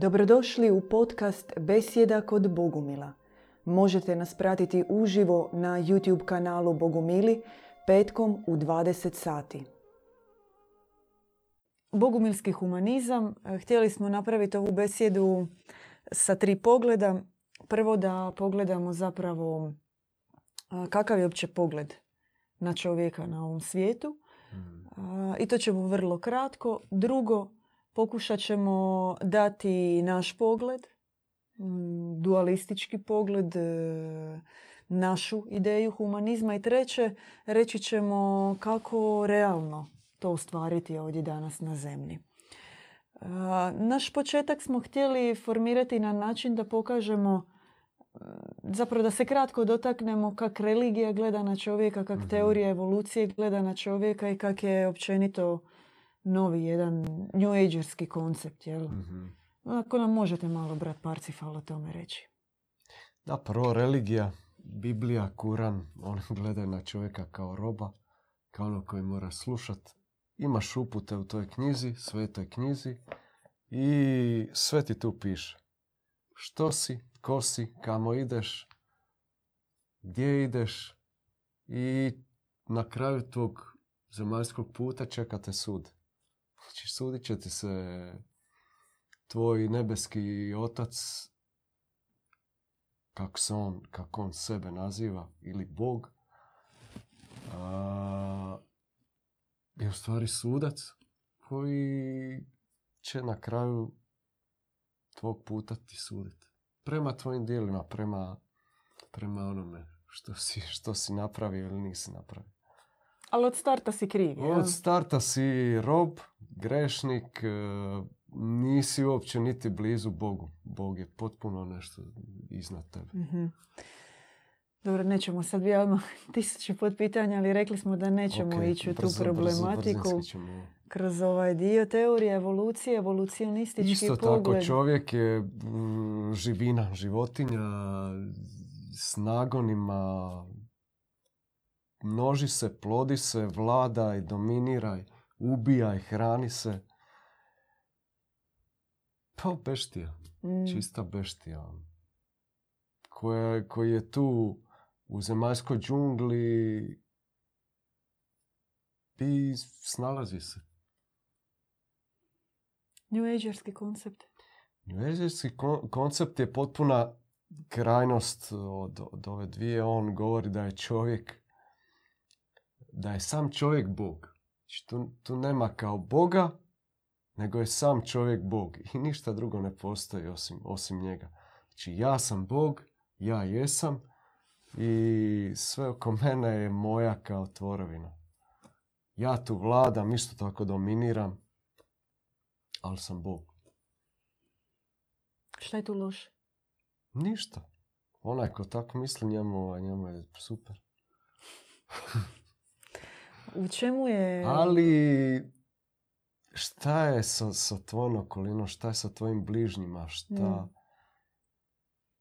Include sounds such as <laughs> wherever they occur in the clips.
Dobrodošli u podcast Besjeda kod Bogumila. Možete nas pratiti uživo na YouTube kanalu Bogumili petkom u 20 sati. Bogumilski humanizam. Htjeli smo napraviti ovu besjedu sa tri pogleda. Prvo da pogledamo zapravo kakav je uopće pogled na čovjeka na ovom svijetu. I to ćemo vrlo kratko. Drugo, pokušat ćemo dati naš pogled, dualistički pogled, e, našu ideju humanizma. I treće, reći ćemo kako realno to ostvariti ovdje danas na zemlji. Naš početak smo htjeli formirati na način da pokažemo zapravo da se kratko dotaknemo kak religija gleda na čovjeka, kak mhm. teorija evolucije gleda na čovjeka i kak je općenito novi jedan new agerski koncept. Jel? mm Ako nam možete malo, brat Parcifal, o tome reći. Da, prvo religija, Biblija, Kuran, on <laughs> gleda na čovjeka kao roba, kao ono koji mora slušat. Imaš upute u toj knjizi, svetoj knjizi i sve ti tu piše. Što si, ko si, kamo ideš, gdje ideš i na kraju tog zemaljskog puta čekate sud. Sudit će ti se tvoj nebeski otac, kako se on, kako on sebe naziva, ili Bog, a, je u stvari sudac koji će na kraju tvog puta ti suditi. Prema tvojim dijelima, prema, prema onome što si, što si napravio ili nisi napravio. Ali od starta si kriv, Od starta si rob, grešnik, e, nisi uopće niti blizu Bogu. Bog je potpuno nešto iznad tebe. mm Dobro, nećemo sad bi odmah <laughs> tisući pod pitanja, ali rekli smo da nećemo ići u tu problematiku kroz ovaj dio teorije evolucije, evolucionistički Isto tako, čovjek je živina, životinja s nagonima, množi se, plodi se, vladaj, dominiraj, ubijaj, hrani se. Pa beštija, mm. čista beštija. Koja, koji je tu u zemaljskoj džungli i snalazi se. New Agerski koncept. New Agerski koncept je potpuna krajnost od, od ove dvije. On govori da je čovjek da je sam čovjek Bog. Znači, tu, tu nema kao Boga, nego je sam čovjek Bog. I ništa drugo ne postoji osim, osim njega. Znači ja sam Bog, ja jesam i sve oko mene je moja kao tvorovina. Ja tu vladam, isto tako dominiram, ali sam Bog. Šta je tu loše? Ništa. Onaj ko tako misli njemu, njemu je super. <laughs> U čemu je... Ali šta je sa, sa tvojom okolinom, šta je sa tvojim bližnjima, šta... Mm.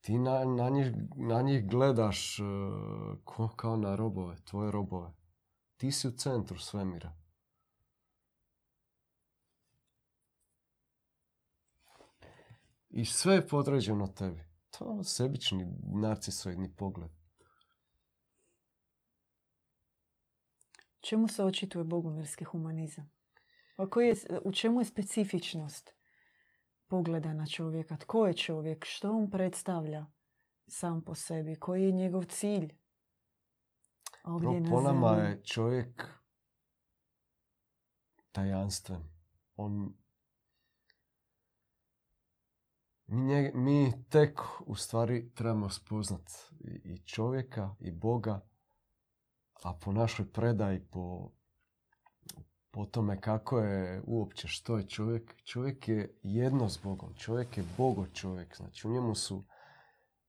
Ti na, na, njih, na njih gledaš uh, kao na robove, tvoje robove. Ti si u centru svemira. I sve je podređeno tebi. To je sebični narcisoidni pogled. Čemu se očituje bogumirski humanizam? je, u čemu je specifičnost pogleda na čovjeka? Tko je čovjek? Što on predstavlja sam po sebi? Koji je njegov cilj? Ovdje po nama je čovjek tajanstven. On mi, mi tek u stvari trebamo spoznat i čovjeka i Boga a po našoj predaji, po, po tome kako je uopće što je čovjek, čovjek je jedno s Bogom, čovjek je Bogo čovjek, znači u njemu su,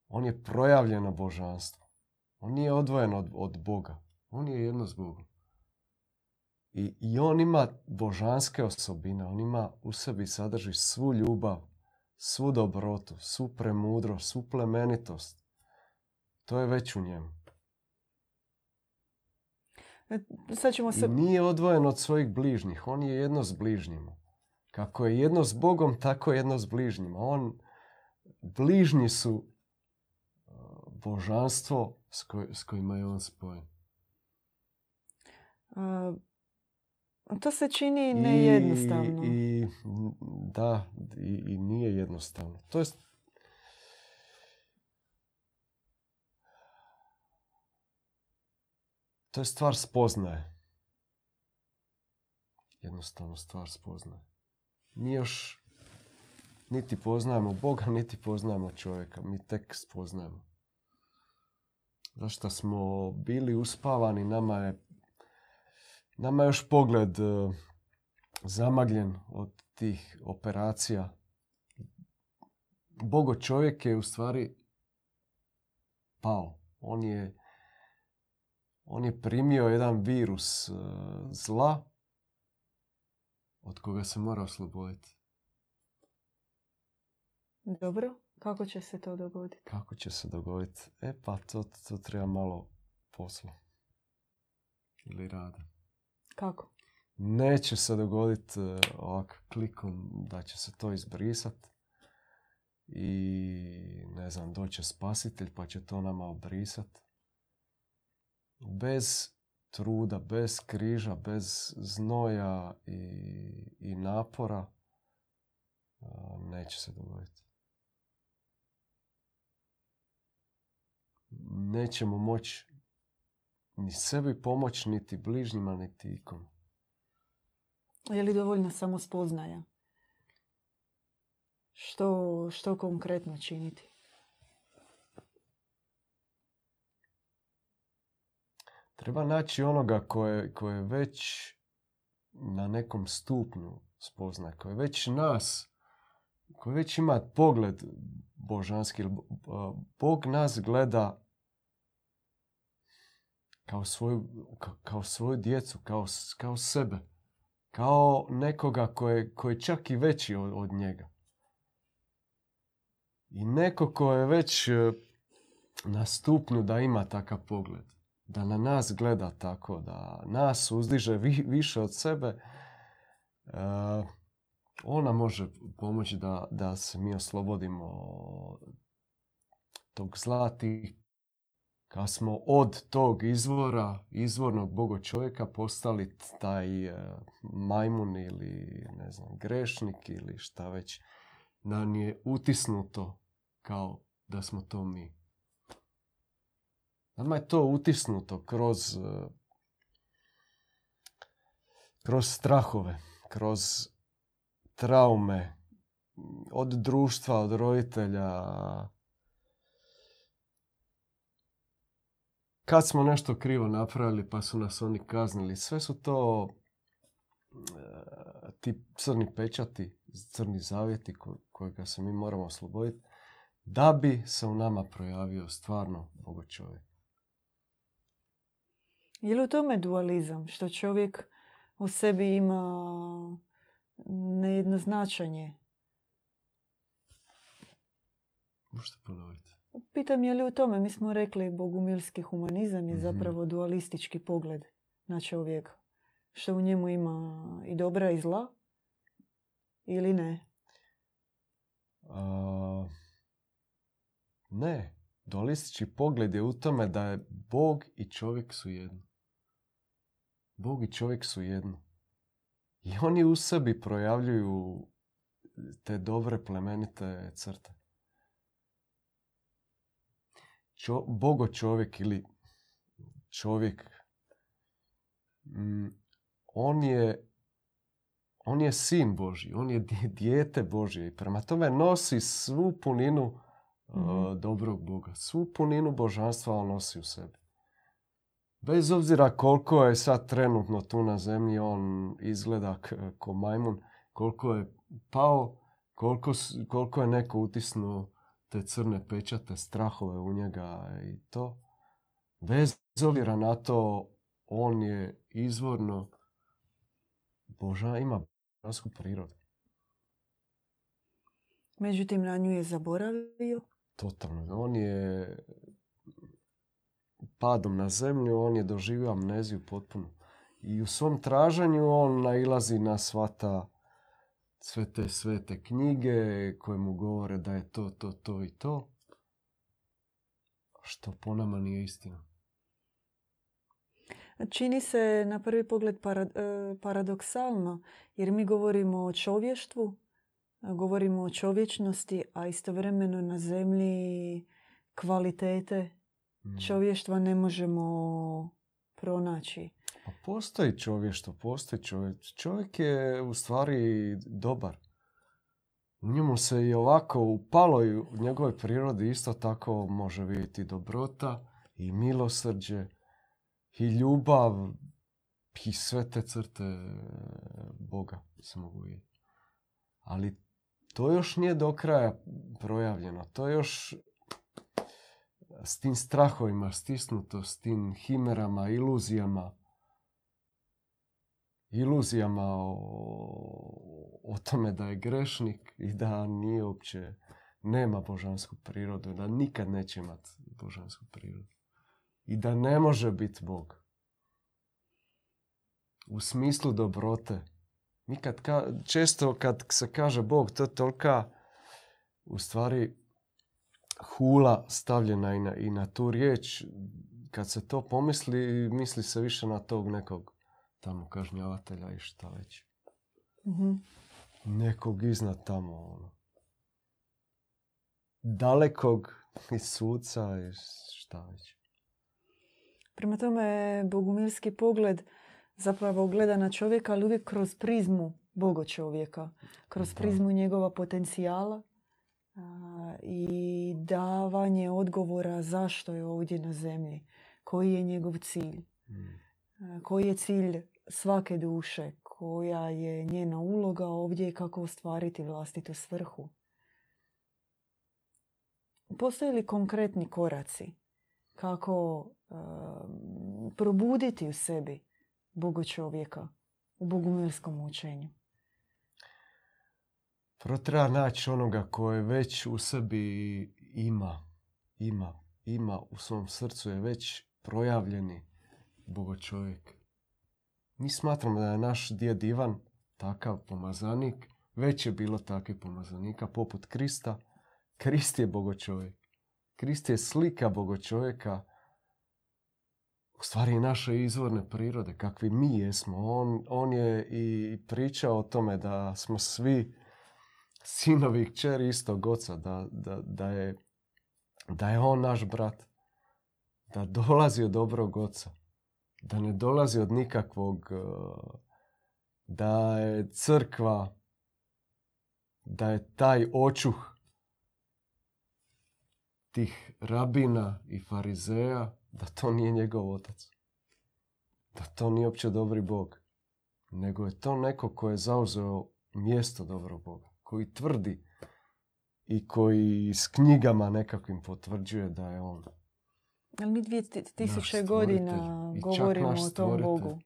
on je projavljeno božanstvo. On nije odvojen od, od Boga, on je jedno s Bogom. I, I on ima božanske osobine, on ima u sebi sadrži svu ljubav, svu dobrotu, svu premudrost, svu plemenitost. To je već u njemu. Sad ćemo se... I nije odvojen od svojih bližnjih. On je jedno s bližnjima. Kako je jedno s Bogom, tako je jedno s bližnjima. On, bližnji su uh, božanstvo s, s kojima je on spojen. to se čini nejednostavno. I, i da, i, i nije jednostavno. To je To je stvar spoznaje. Jednostavno stvar spoznaje. Mi još niti poznajemo Boga, <laughs> niti poznajemo čovjeka. Mi tek spoznajemo. Zašto smo bili uspavani, nama je, nama je još pogled e, zamagljen od tih operacija. Bogo čovjek je u stvari pao. On je on je primio jedan virus e, zla od koga se mora osloboditi. Dobro, kako će se to dogoditi? Kako će se dogoditi? E pa to, to treba malo posla. Ili rada. Kako? Neće se dogoditi e, ovak klikom da će se to izbrisati i ne znam, doće spasitelj pa će to nama obrisati bez truda, bez križa, bez znoja i, i napora neće se dogoditi. Nećemo moći ni sebi pomoći, niti bližnjima, niti ikom. Je li dovoljno samo spoznaja? Što, što konkretno činiti? Treba naći onoga koje, koje već na nekom stupnju spozna, koje već nas, koji već ima pogled božanski. Bog nas gleda kao svoju, kao svoju djecu, kao, kao sebe. Kao nekoga koji je čak i veći od, od njega. I neko ko je već e, na stupnju da ima takav pogled da na nas gleda tako, da nas uzdiže više od sebe, uh, ona može pomoći da, da se mi oslobodimo tog zlati, kad smo od tog izvora, izvornog bogo čovjeka postali taj uh, majmun ili ne znam, grešnik ili šta već, nam je utisnuto kao da smo to mi. Nama je to utisnuto kroz, e, kroz strahove, kroz traume od društva, od roditelja. Kad smo nešto krivo napravili pa su nas oni kaznili, sve su to e, ti crni pečati, crni zavjeti kojega se mi moramo osloboditi da bi se u nama projavio stvarno Bogo čovjek. Je li u tome dualizam? Što čovjek u sebi ima nejednoznačanje? Možete ponoviti. Pitam je li u tome, mi smo rekli bogumilski humanizam je mhm. zapravo dualistički pogled na čovjeka. Što u njemu ima i dobra i zla ili ne? ne. Dualistički pogled je u tome da je Bog i čovjek su jedno. Bog i čovjek su jedno. I oni u sebi projavljuju te dobre plemenite crte. Čo, Bogo čovjek ili čovjek, mm, on je on je sin Boži, on je dijete Božje i prema tome nosi svu puninu mm dobrog Boga. Svu puninu božanstva on nosi u sebi. Bez obzira koliko je sad trenutno tu na zemlji, on izgleda ko majmun, koliko je pao, koliko, koliko je neko utisnuo te crne pečate, strahove u njega i to. Bez obzira na to, on je izvorno Boža, ima božansku prirodu. Međutim, na nju je zaboravio? Totalno. On je padom na zemlju, on je doživio amneziju potpuno. I u svom traženju on nailazi na svata sve te svete knjige koje mu govore da je to, to, to i to. Što po nama nije istina. Čini se na prvi pogled e, paradoksalno, jer mi govorimo o čovještvu, govorimo o čovječnosti, a istovremeno na zemlji kvalitete. Čovještva ne možemo pronaći. Pa postoji čovještvo, postoji čovjek. Čovjek je u stvari dobar. U njemu se i ovako u paloj u njegovoj prirodi isto tako može vidjeti dobrota i milosrđe i ljubav i sve te crte Boga se mogu vidjeti. Ali to još nije do kraja projavljeno. To još s tim strahovima stisnuto, s tim himerama, iluzijama. Iluzijama o, o tome da je grešnik i da nije uopće, nema božansku prirodu, da nikad neće imati božansku prirodu. I da ne može biti Bog. U smislu dobrote. Nikad ka, često kad se kaže Bog, to je tolika u stvari hula stavljena i na, i na tu riječ. Kad se to pomisli, misli se više na tog nekog tamo kažnjavatelja i šta već. mm Nekog iznad tamo. Ono. Dalekog i suca i šta već. Prema tome, bogumilski pogled zapravo gleda na čovjeka, ali uvijek kroz prizmu Boga čovjeka. Kroz prizmu njegova potencijala i davanje odgovora zašto je ovdje na zemlji. Koji je njegov cilj. Mm. Koji je cilj svake duše. Koja je njena uloga ovdje i kako ostvariti vlastitu svrhu. Postoje li konkretni koraci kako probuditi u sebi Boga čovjeka u bogumilskom učenju? Prvo treba naći onoga koje već u sebi ima, ima, ima u svom srcu je već projavljeni Bogo čovjek. Mi smatramo da je naš djed Ivan takav pomazanik, već je bilo takvih pomazanika poput Krista. Krist je Bogo čovjek. Krist je slika Bogo čovjeka u stvari naše izvorne prirode, kakvi mi jesmo. On, on je i pričao o tome da smo svi sinovi kćeri istog oca, da, da, da, je, da je on naš brat, da dolazi od dobrog oca, da ne dolazi od nikakvog, eh, da je crkva, da je taj očuh tih rabina i farizeja, da to nije njegov otac. Da to nije uopće dobri Bog. Nego je to neko ko je zauzeo mjesto dobrog Boga koji tvrdi i koji s knjigama nekakvim potvrđuje da je on. Ali mi dvije tisuće godina govorimo o tom Bogu.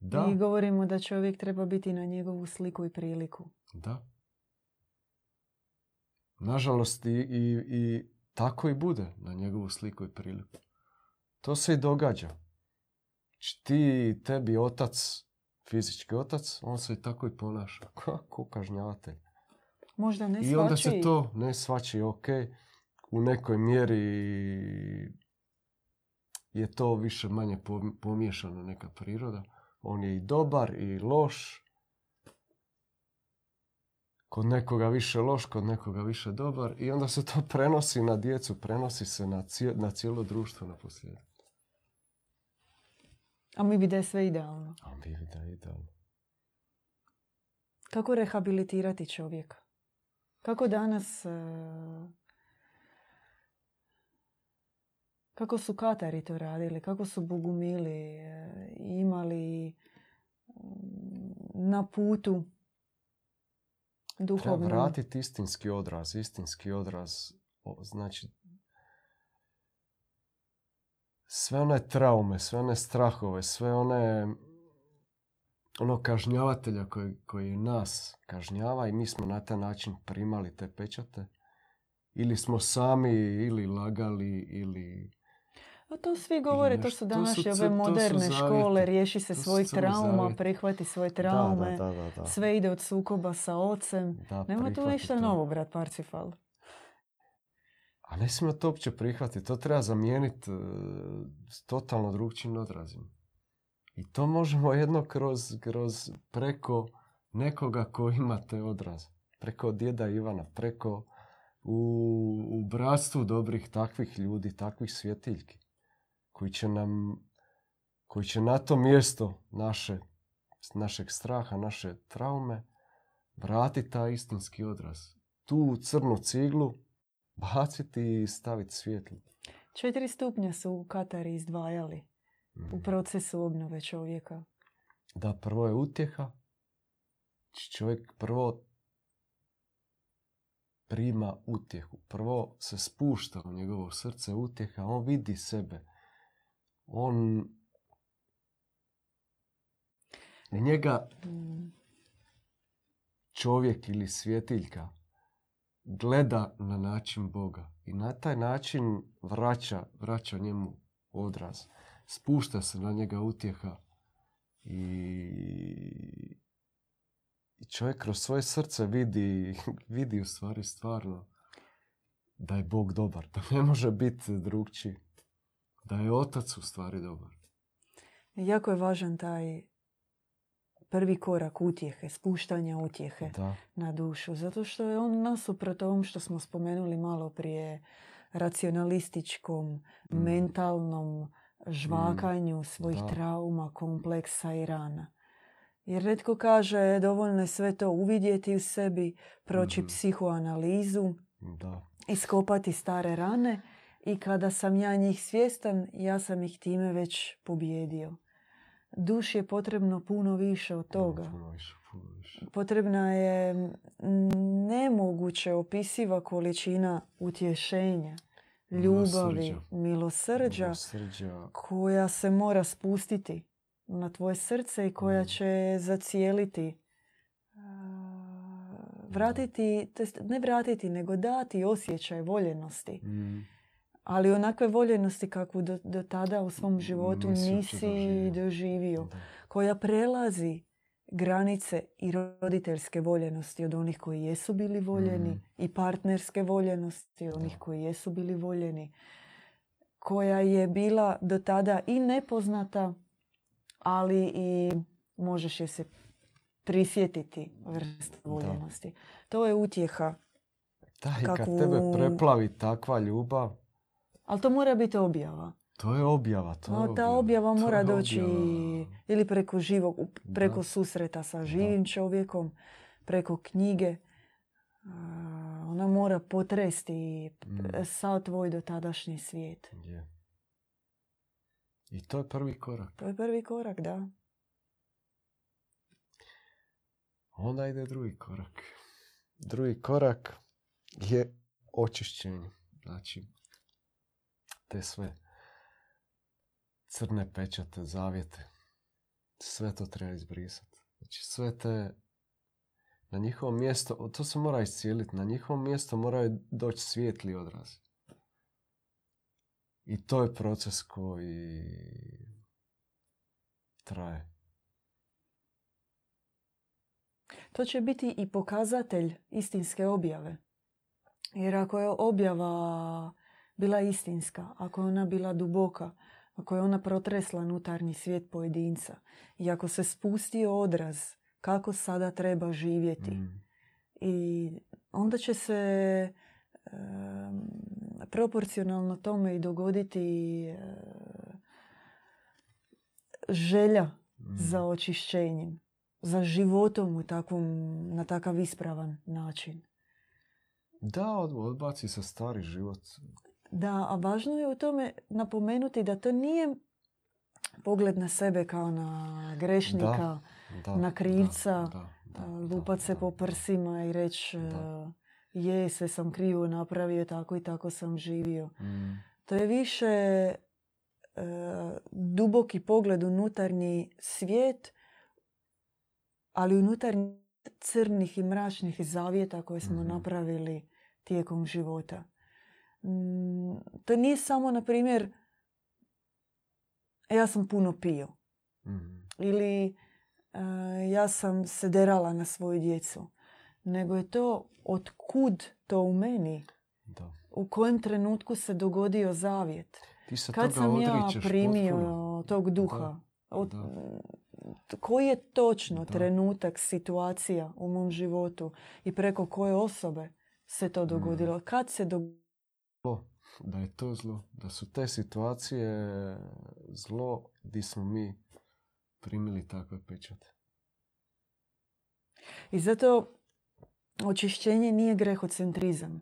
Da. I govorimo da čovjek treba biti na njegovu sliku i priliku. Da. Nažalost i, i, i tako i bude na njegovu sliku i priliku. To se i događa. Znači, ti, tebi otac, fizički otac, on se i tako i ponaša. <laughs> Kako kažnjavatelj. Možda ne I onda se to ne svači, ok, u nekoj mjeri je to više manje pomiješano neka priroda. On je i dobar i loš. Kod nekoga više loš, kod nekoga više dobar. I onda se to <laughs> prenosi na djecu, prenosi se na, na cijelo društvo na posljedku. A mi bi da je sve idealno. A mi bi da je idealno. Kako rehabilitirati čovjeka? Kako danas, e, kako su Katari to radili, kako su Bogumili e, imali mm, na putu duhovnu... Treba vratiti istinski odraz, istinski odraz, znači sve one traume, sve one strahove, sve one ono kažnjavatelja koji, koji nas kažnjava i mi smo na taj način primali te pečate. Ili smo sami ili lagali ili A to svi govore, to nešto- su to su današnje ove to su moderne škole, riješi se svojih crni trauma, zavjeti. prihvati svoje traume, da, da, da, da. sve ide od sukoba sa ocem. Nema tu ništa to. novo, brat Parcifal. A ne smijemo to uopće prihvatiti. To treba zamijeniti e, s totalno drugčijim odrazima. I to možemo jedno kroz, kroz preko nekoga ko ima te odraze. Preko djeda Ivana, preko u, u bratstvu dobrih takvih ljudi, takvih svjetiljki. Koji će nam, koji će na to mjesto naše, našeg straha, naše traume, vratiti taj istinski odraz. Tu crnu ciglu baciti i staviti svjetlo. Četiri stupnja su Katari izdvajali u Mhm. procesu obnove čovjeka. Da, prvo je utjeha. Čovjek prvo prima utjehu. Prvo se spušta u njegovo srce utjeha. On vidi sebe. On njega Mm. čovjek ili svjetiljka gleda na način Boga i na taj način vraća, vraća njemu odraz. Spušta se na njega utjeha i, i čovjek kroz svoje srce vidi, <laughs> vidi u stvari stvarno da je Bog dobar, da ne može biti drugčiji, da je Otac u stvari dobar. Jako je važan taj prvi korak utjehe, spuštanja utjehe Da, na dušu. Zato što je on nasuprot ovom što smo spomenuli malo prije, racionalističkom, Mm. mentalnom žvakanju svojih Da. trauma, kompleksa i rana. Jer netko kaže dovoljno je sve to uvidjeti u sebi, proći Mhm. psihoanalizu, da, iskopati stare rane i kada sam ja njih svjestan, ja sam ih time već pobjedio. Duši je potrebno puno više od toga. Puno više, puno više. Potrebna je mm, nemoguće opisiva količina utješenja, ljubavi, Milosrđa. milosrđa koja se mora spustiti na tvoje srce i koja Mm. će zacijeliti vratiti, to jest ne vratiti, nego dati osjećaj voljenosti. mm, Ali onakve voljenosti kakvu do, do tada u svom životu Nisi doživio. Koja prelazi granice i roditeljske voljenosti od onih koji jesu bili voljeni Mhm. i partnerske voljenosti od onih koji jesu bili voljeni. Koja je bila do tada i nepoznata, ali i možeš je se prisjetiti vrsta voljenosti. To je utjeha. Da, i kad Kakvu- tebe preplavi takva ljubav, Ali to mora biti objava. To je objava. To je No, ta objava to mora doći ili preko živog, preko Da. susreta sa živim čovjekom, preko knjige. Ona mora potresti Mm. sav tvoj dotadašnji svijet. Je. I to je prvi korak. To je prvi korak, da. Onda ide drugi korak. Drugi korak je očišćenje. Znači, te sve crne pečate, zavjete, sve to treba izbrisati. Znači, sve te na njihovo mjesto, to se mora iscijeliti, na njihovo mjesto moraju doći svijetli odrazi. I to je proces koji traje. To će biti i pokazatelj istinske objave. Jer ako je objava bila istinska, ako je ona bila duboka, ako je ona protresla unutarnji svijet pojedinca i ako se spusti odraz kako sada treba živjeti, Mm. i onda će se em, proporcionalno tome i dogoditi e, želja Mm. za očišćenjem, za životom u takvom, na takav ispravan način. Da, od- odbaci se stari život. Da, a važno je u tome napomenuti da to nije pogled na sebe kao na grešnika, Da, Na krivca, da, da, da, lupat se da, po da. prsima i reći Da. je, sve sam krivo napravio, tako i tako sam živio. Mm. To je više e, duboki pogled unutarnji svijet, ali unutarnjih crnih i mračnih zavjeta koje smo Mhm. napravili tijekom života. Mm, To nije samo, na primjer, ja sam puno pio. Mhm. Ili e, ja sam se derala na svoju djecu. Nego je to od kud to u meni. Da. U kojem trenutku se dogodio zavjet. Ti se Kad toga sam ja primio potpuno. tog duha. Od, da. Koji je točno Da. trenutak, situacija u mom životu i preko koje osobe se to dogodilo? Mm. Kad se dogodilo? Da je to zlo, da su te situacije zlo gdje smo mi primili takve pečate. I zato očišćenje nije grehocentrizam.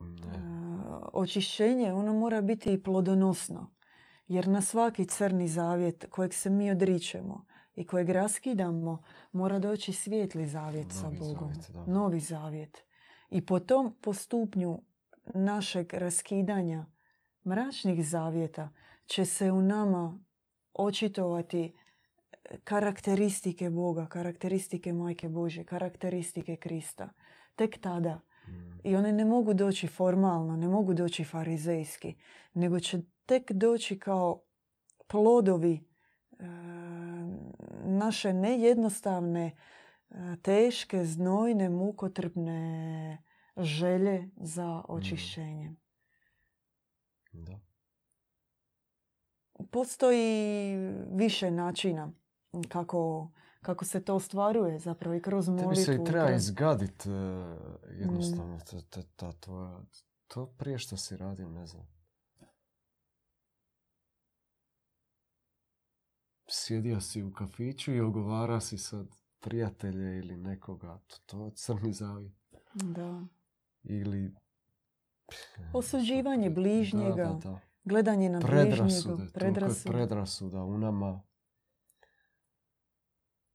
Ne. Očišćenje ono mora biti i plodonosno. Jer na svaki crni zavjet kojeg se mi odričemo i kojeg raskidamo, mora doći svijetli zavjet sa Novi Bogom. zavjet, da. Novi zavjet. I po tom postupnju našeg raskidanja mračnih zavjeta će se u nama očitovati karakteristike Boga, karakteristike Majke Božje, karakteristike Krista. Tek tada. Mm. I one ne mogu doći formalno, ne mogu doći farizejski, nego će tek doći kao plodovi e, naše nejednostavne, e, teške, znojne, mukotrpne želje za očišćenjem. Da. Postoji više načina kako, kako se to ostvaruje zapravo i kroz molitvu. Tebi se i treba izgadit e, Mm. jednostavno ta, ta, ta tvoja, to prije što si radio, ne znam. Sjedio si u kafiću i ogovara si sad prijatelje ili nekoga, to, to crni zavjet. Da. Ili... Osuđivanje bližnjega, Da, da, da. Gledanje na Predrasude, bližnjega, predrasude. predrasuda u nama.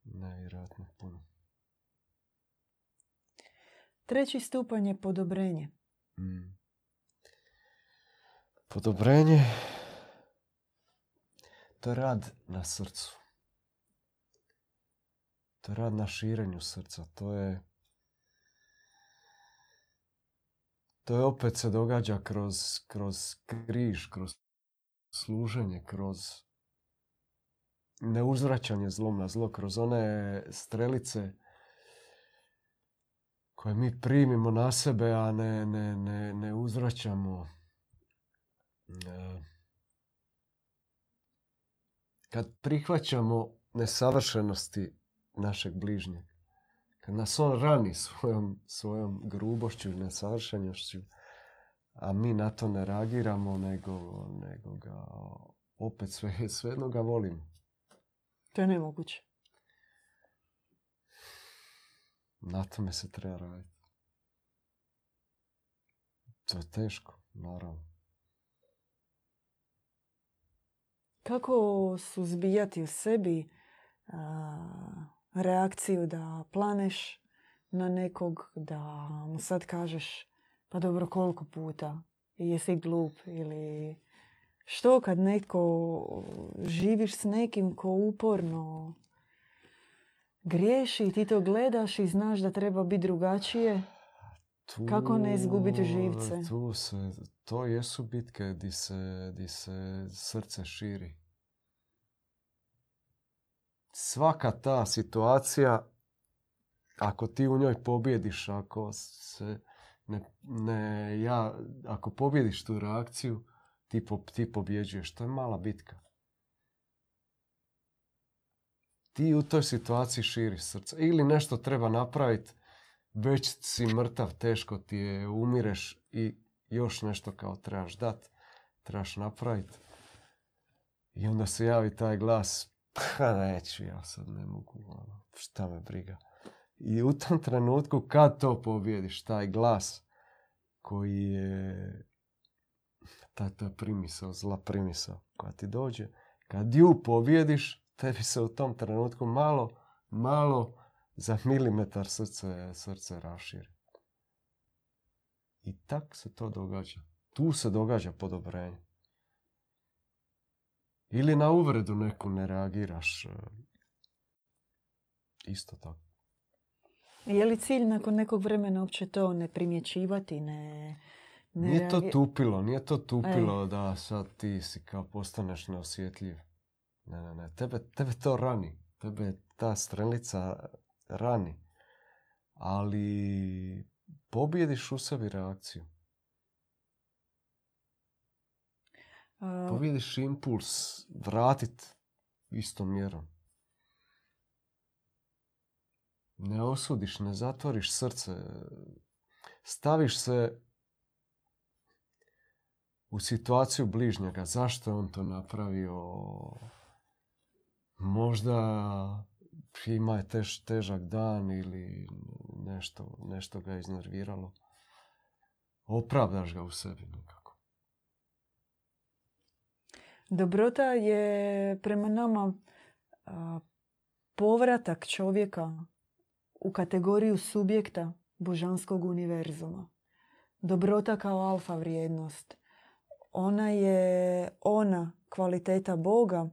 Nevjerojatno puno. Treći stupanj je podobrenje. Mm. Podobrenje, to je rad na srcu. To je rad na širenju srca. To je to je opet se događa kroz, kroz križ, kroz služenje, kroz neuzvraćanje zlom na zlo, kroz one strelice koje mi primimo na sebe, a ne, ne, ne, ne uzvraćamo. E, Kad prihvaćamo nesavršenosti našeg bližnjeg, kad nas on rani svojom, svojom grubošću i nesavršenošću, a mi na to ne reagiramo, nego, nego ga opet sve, svejedno ga volimo. To je nemoguće. Na tome se treba raditi. To je teško, naravno. Kako suzbijati u sebi a, reakciju da planeš na nekog, da mu sad kažeš pa dobro koliko puta jesi glup ili što kad netko živiš s nekim ko uporno griješi i ti to gledaš i znaš da treba biti drugačije. Tu, Kako ne izgubiti živce? Tu se, to jesu bitke di se, di se srce širi. Svaka ta situacija, ako ti u njoj pobjediš, ako se ne, ne, ja, ako pobjediš tu reakciju, ti, po, ti pobjeđuješ. To je mala bitka. Ti u toj situaciji širiš srce. Ili nešto treba napraviti, već si mrtav, teško ti je, umireš i još nešto kao trebaš dat, trebaš napraviti. I onda se javi taj glas, pa neću, ja sad ne mogu, ono, šta me briga. I u tom trenutku kad to pobjediš, taj glas koji je ta, ta primisao, zla primisao koja ti dođe, kad ju pobjediš, tebi se u tom trenutku malo, malo za milimetar srce, srce raširi. I tak se to događa. Tu se događa podobrenje. Ili na uvredu neku ne reagiraš. e, Isto tako. Je li cilj nakon nekog vremena uopće to ne primjećivati, ne... ne Nije to tupilo, nije to tupilo da sad ti si kao postaneš neosjetljiv. Ne, ne, ne. Tebe, tebe to rani. Tebe ta strelica rani. Ali pobjediš u sebi reakciju. Pobjediš impuls vratit istom mjerom. Ne osudiš, ne zatvoriš srce. Staviš se u situaciju bližnjega. Zašto je on to napravio? Možda ima je tež, težak dan ili nešto, nešto ga je iznerviralo. Opravdaš ga u sebi nekako. Dobrota je prema nama povratak čovjeka u kategoriju subjekta božanskog univerzuma. Dobrota kao alfa vrijednost. Ona je ona kvaliteta Boga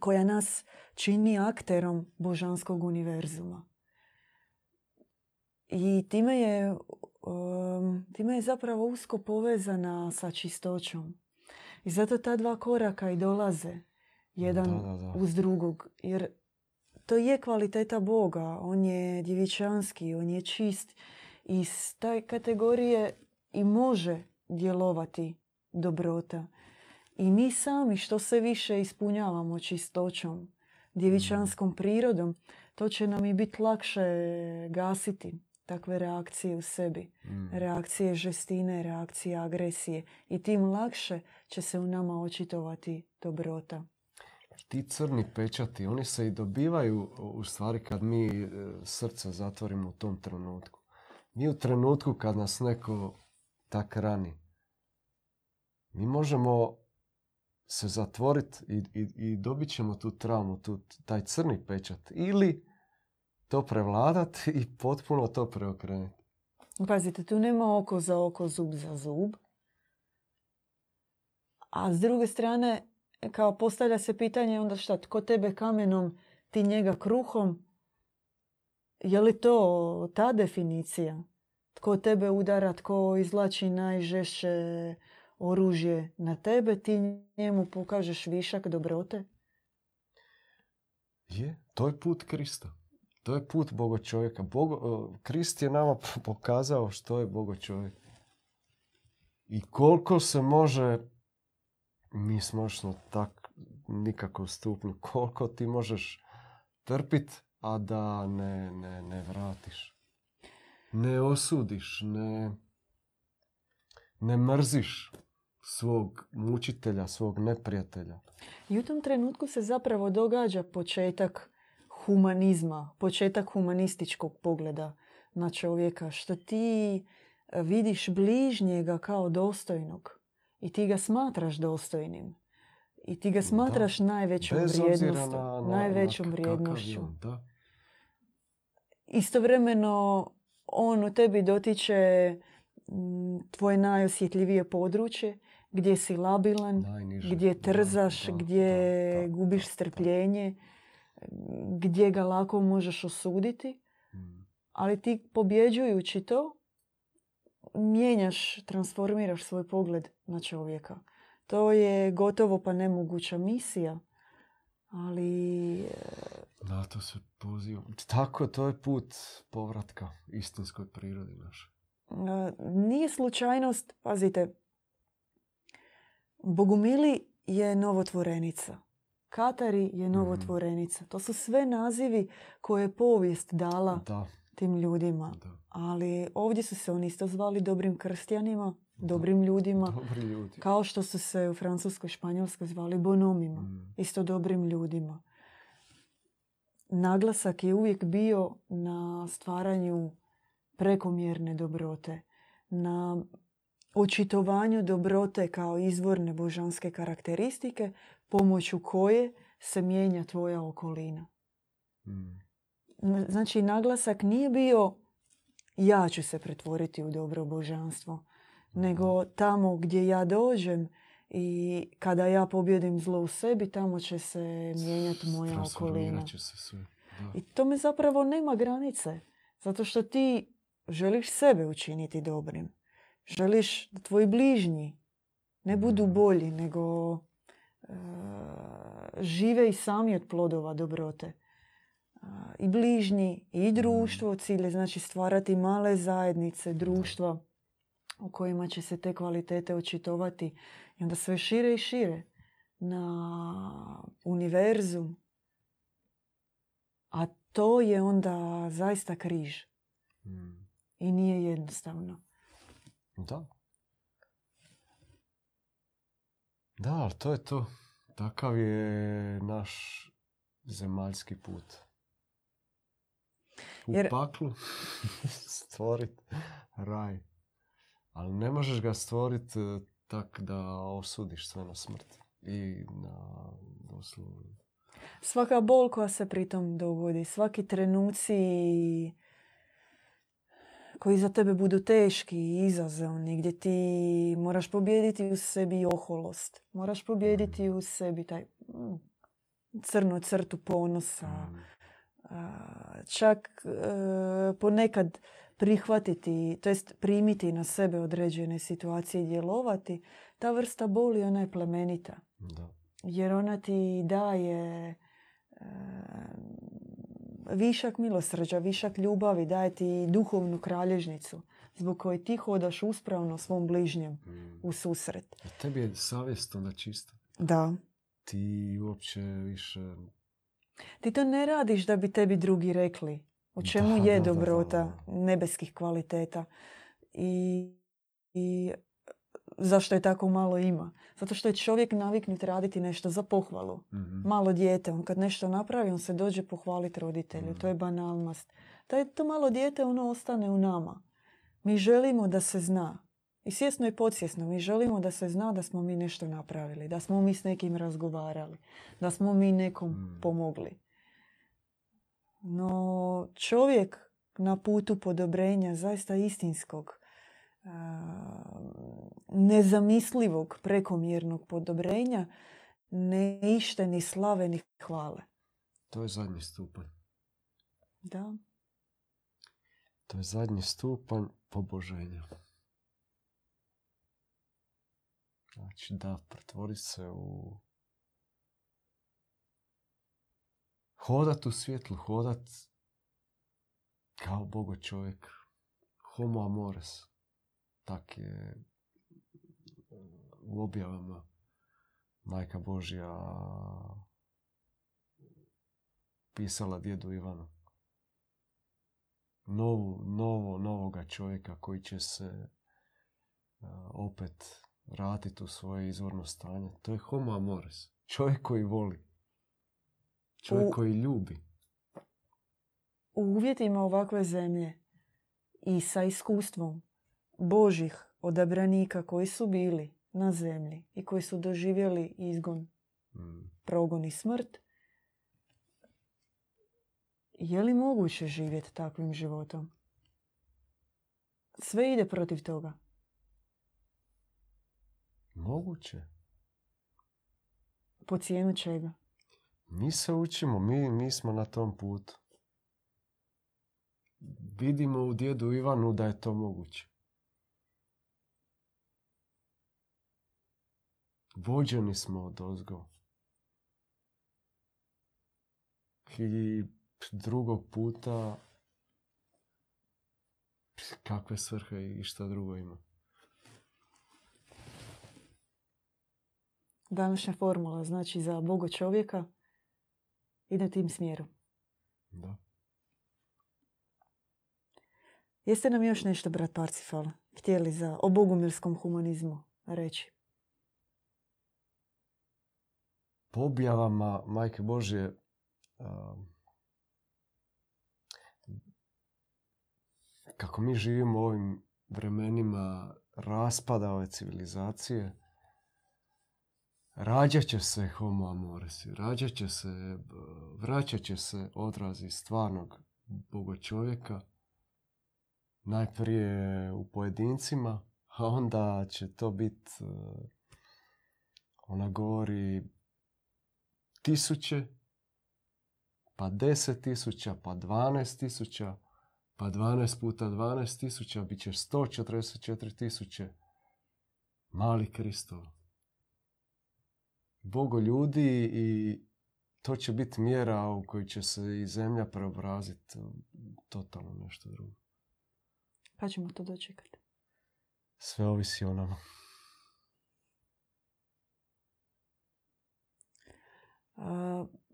koja nas čini akterom božanskog univerzuma. I time je, um, time je zapravo usko povezana sa čistoćom. I zato ta dva koraka i dolaze jedan uz drugog. Jer to je kvaliteta Boga. On je djevičanski, on je čist. I iz taj kategorije i može djelovati dobrota. I mi sami što se više ispunjavamo čistoćom, djevičanskom mm. prirodom, to će nam i biti lakše gasiti takve reakcije u sebi. Mm. Reakcije žestine, reakcije agresije. I tim lakše će se u nama očitovati dobrota. Ti crni pečati, oni se i dobivaju u stvari kad mi e, srce zatvorimo u tom trenutku. Mi u trenutku kad nas neko tak rani, mi možemo se zatvoriti i, i, i dobit ćemo tu traumu, tu, taj crni pečat. Ili to prevladati i potpuno to preokrenuti. Pazite, tu nema oko za oko, zub za zub. A s druge strane, kao postavlja se pitanje onda šta, tko tebe kamenom, ti njega kruhom. Je li to ta definicija? Tko tebe udara, tko izlači najžešće oružje na tebe, ti njemu pokažeš višak dobrote? Je, to je put Krista. To je put Bogo čovjeka. Bogo, Krist je nama <laughs> pokazao što je Bogo čovjek. I koliko se može, mi smo tak nikako stupnju, koliko ti možeš trpit, a da ne, ne, ne vratiš. Ne osudiš, ne, ne mrziš svog mučitelja, svog neprijatelja. I u tom trenutku se zapravo događa početak humanizma, početak humanističkog pogleda na čovjeka, što ti e, vidiš bližnjega kao dostojnog i ti ga smatraš dostojnim. I ti ga smatraš najvećom vrijednošću. najvećom vrijednošću. Istovremeno on u tebi dotiče tvoje najosjetljivije područje gdje si labilan, gdje trzaš, gdje gubiš strpljenje, gdje ga lako možeš osuditi. Hmm. Ali ti pobjeđujući to, mijenjaš, transformiraš svoj pogled na čovjeka. To je gotovo pa nemoguća misija, ali... E, da, to se poziva. Tako, to je put povratka istinskoj prirodi naše. Nije slučajnost, pazite, Bogumili je novotvorenica. Katari je mhm. novotvorenica. To su sve nazivi koje je povijest dala tim ljudima. Ali ovdje su se oni isto zvali dobrim krstjanima, dobrim ljudima. Kao što su se u Francuskoj i Španjolskoj zvali bonomima. Mhm. Isto dobrim ljudima. Naglasak je uvijek bio na stvaranju prekomjerne dobrote. Na očitovanju dobrote kao izvorne božanske karakteristike pomoću koje se mijenja tvoja okolina. Hmm. Znači, naglasak nije bio ja ću se pretvoriti u dobro božanstvo, nego tamo gdje ja dođem i kada ja pobjedim zlo u sebi, tamo će se mijenjati moja okolina. Se sve. I tome zapravo nema granice. Zato što ti želiš sebe učiniti dobrim. Želiš da tvoji bližnji ne budu mm. bolji, nego žive i sami od plodova dobrote. I bližnji i društvo. Cilj je znači stvarati male zajednice, društva u kojima će se te kvalitete očitovati. I onda sve šire i šire na univerzum. A to je onda zaista križ. Mm. I nije jednostavno. Da. Da, ali to je to. Takav je naš zemaljski put. U Jer... paklu <laughs> stvoriti raj. Ali ne možeš ga stvoriti eh, tak da osudiš sve na smrt. I na doslovno. Svaka bol koja se pritom dogodi, svaki trenuci koji za tebe budu teški i izazovni, gdje ti moraš pobijediti u sebi oholost. Moraš pobijediti u sebi taj mm, crnu crtu ponosa. Mm. Čak e, ponekad prihvatiti, to jest primiti na sebe određene situacije i djelovati, ta vrsta boli ona je plemenita. Jer ona ti daje e, višak milosrđa, višak ljubavi, daje ti duhovnu kralježnicu zbog koje ti hodaš uspravno svom bližnjem mm. u susret. A tebi je savjest onda čista. Da. Ti uopće više... Ti to ne radiš da bi tebi drugi rekli o čemu je dobrota nebeskih kvaliteta. I, I zašto je tako malo ima? Zato što je čovjek naviknut raditi nešto za pohvalu. mm Malo dijete, on kad nešto napravi, on se dođe pohvaliti roditelju. To je banalnost. To, to malo dijete, ono ostane u nama. Mi želimo da se zna. I svjesno i podsvjesno. Mi želimo da se zna da smo mi nešto napravili. Da smo mi s nekim razgovarali. Da smo mi nekom mm. pomogli. No čovjek na putu podobrenja zaista istinskog nezamislivog prekomjernog podobrenja ne ište ni slave ni hvale. To je zadnji stupanj. Da. To je zadnji stupanj poboženja. Znači da pretvori se u hodat u svjetlu, hodat kao Bogo čovjek. Homo amores tak je u objavama Majka Božja pisala djedu Ivanu. Novu, novo, novoga čovjeka koji će se opet vratiti u svoje izvorno stanje. To je homo amores. Čovjek koji voli. Čovjek koji ljubi. U uvjetima ovakve zemlje i sa iskustvom Božih odabranika koji su bili na zemlji i koji su doživjeli izgon, mm. progon i smrt, je li moguće živjeti takvim životom? Sve ide protiv toga. Moguće. Po cijenu čega? Mi se učimo, mi, mi smo na tom putu. Vidimo u djedu Ivanu da je to moguće. Vođeni smo od ozgo. I drugog puta kakve svrhe i šta drugo ima. Današnja formula znači za Boga čovjeka ide tim smjerom. Da. Jeste nam još nešto, brat Parcifal, htjeli za o bogumirskom humanizmu reći? Po objavama Majke Božje kako mi živimo u ovim vremenima raspada ove civilizacije, rađat će se homo amoresi, rađat će se, vraćat će se odrazi stvarnog Boga čovjeka, najprije u pojedincima, a onda će to biti, ona govori, tisuće, pa deset tisuća, pa dvanaest tisuća, pa dvanaest puta dvanaest tisuća, bit će sto četrdeset četiri tisuće. Mali Kristov. Bogo ljudi i to će biti mjera u kojoj će se i zemlja preobraziti totalno nešto drugo. Pa ćemo to dočekati. Sve ovisi o nama.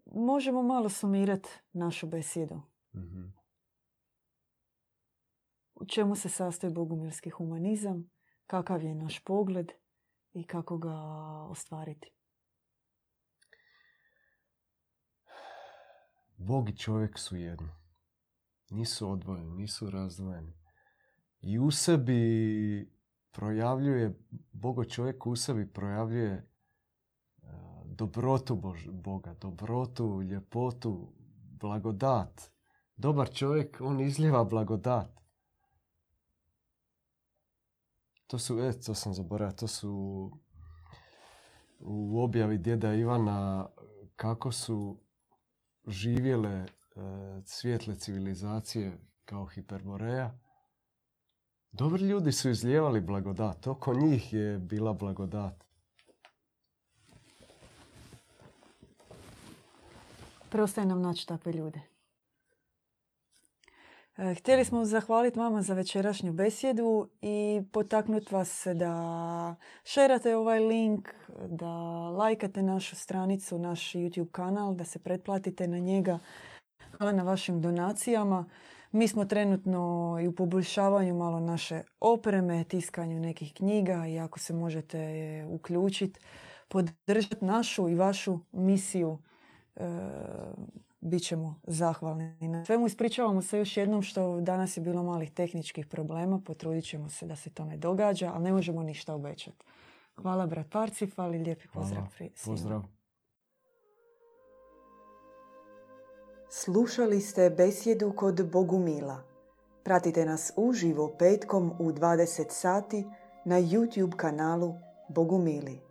Možemo malo sumirati našu besedu. mm U čemu se sastoji bogumilski humanizam, kakav je naš pogled i kako ga ostvariti. Bog i čovjek su jedno. Nisu odvojeni, nisu razdvojeni. I u sebi projavljuje, Bogo čovjek u sebi projavljuje dobrotu Boga, dobrotu, ljepotu, blagodat. Dobar čovjek, on izljeva blagodat. To su, e, to sam zaboravio, to su u objavi djeda Ivana kako su živjele e, svijetle civilizacije kao Hiperboreja. Dobri ljudi su izlijevali blagodat. Oko njih je bila blagodat. Preostaje nam naći takve ljude. E, htjeli smo zahvaliti vama za večerašnju besjedu i potaknuti vas da šerate ovaj link, da lajkate našu stranicu, naš YouTube kanal, da se pretplatite na njega. Hvala na vašim donacijama. Mi smo trenutno i u poboljšavanju malo naše opreme, tiskanju nekih knjiga i ako se možete uključiti, podržati našu i vašu misiju e, bit ćemo zahvalni na svemu. Ispričavamo se još jednom što danas je bilo malih tehničkih problema. Potrudit ćemo se da se to ne događa, ali ne možemo ništa obećati. Hvala brat Parcif, ali lijepi pozdrav. Hvala. Pozdrav. Slušali ste besjedu kod Bogumila. Pratite nas uživo petkom u 20 sati na YouTube kanalu Bogumili.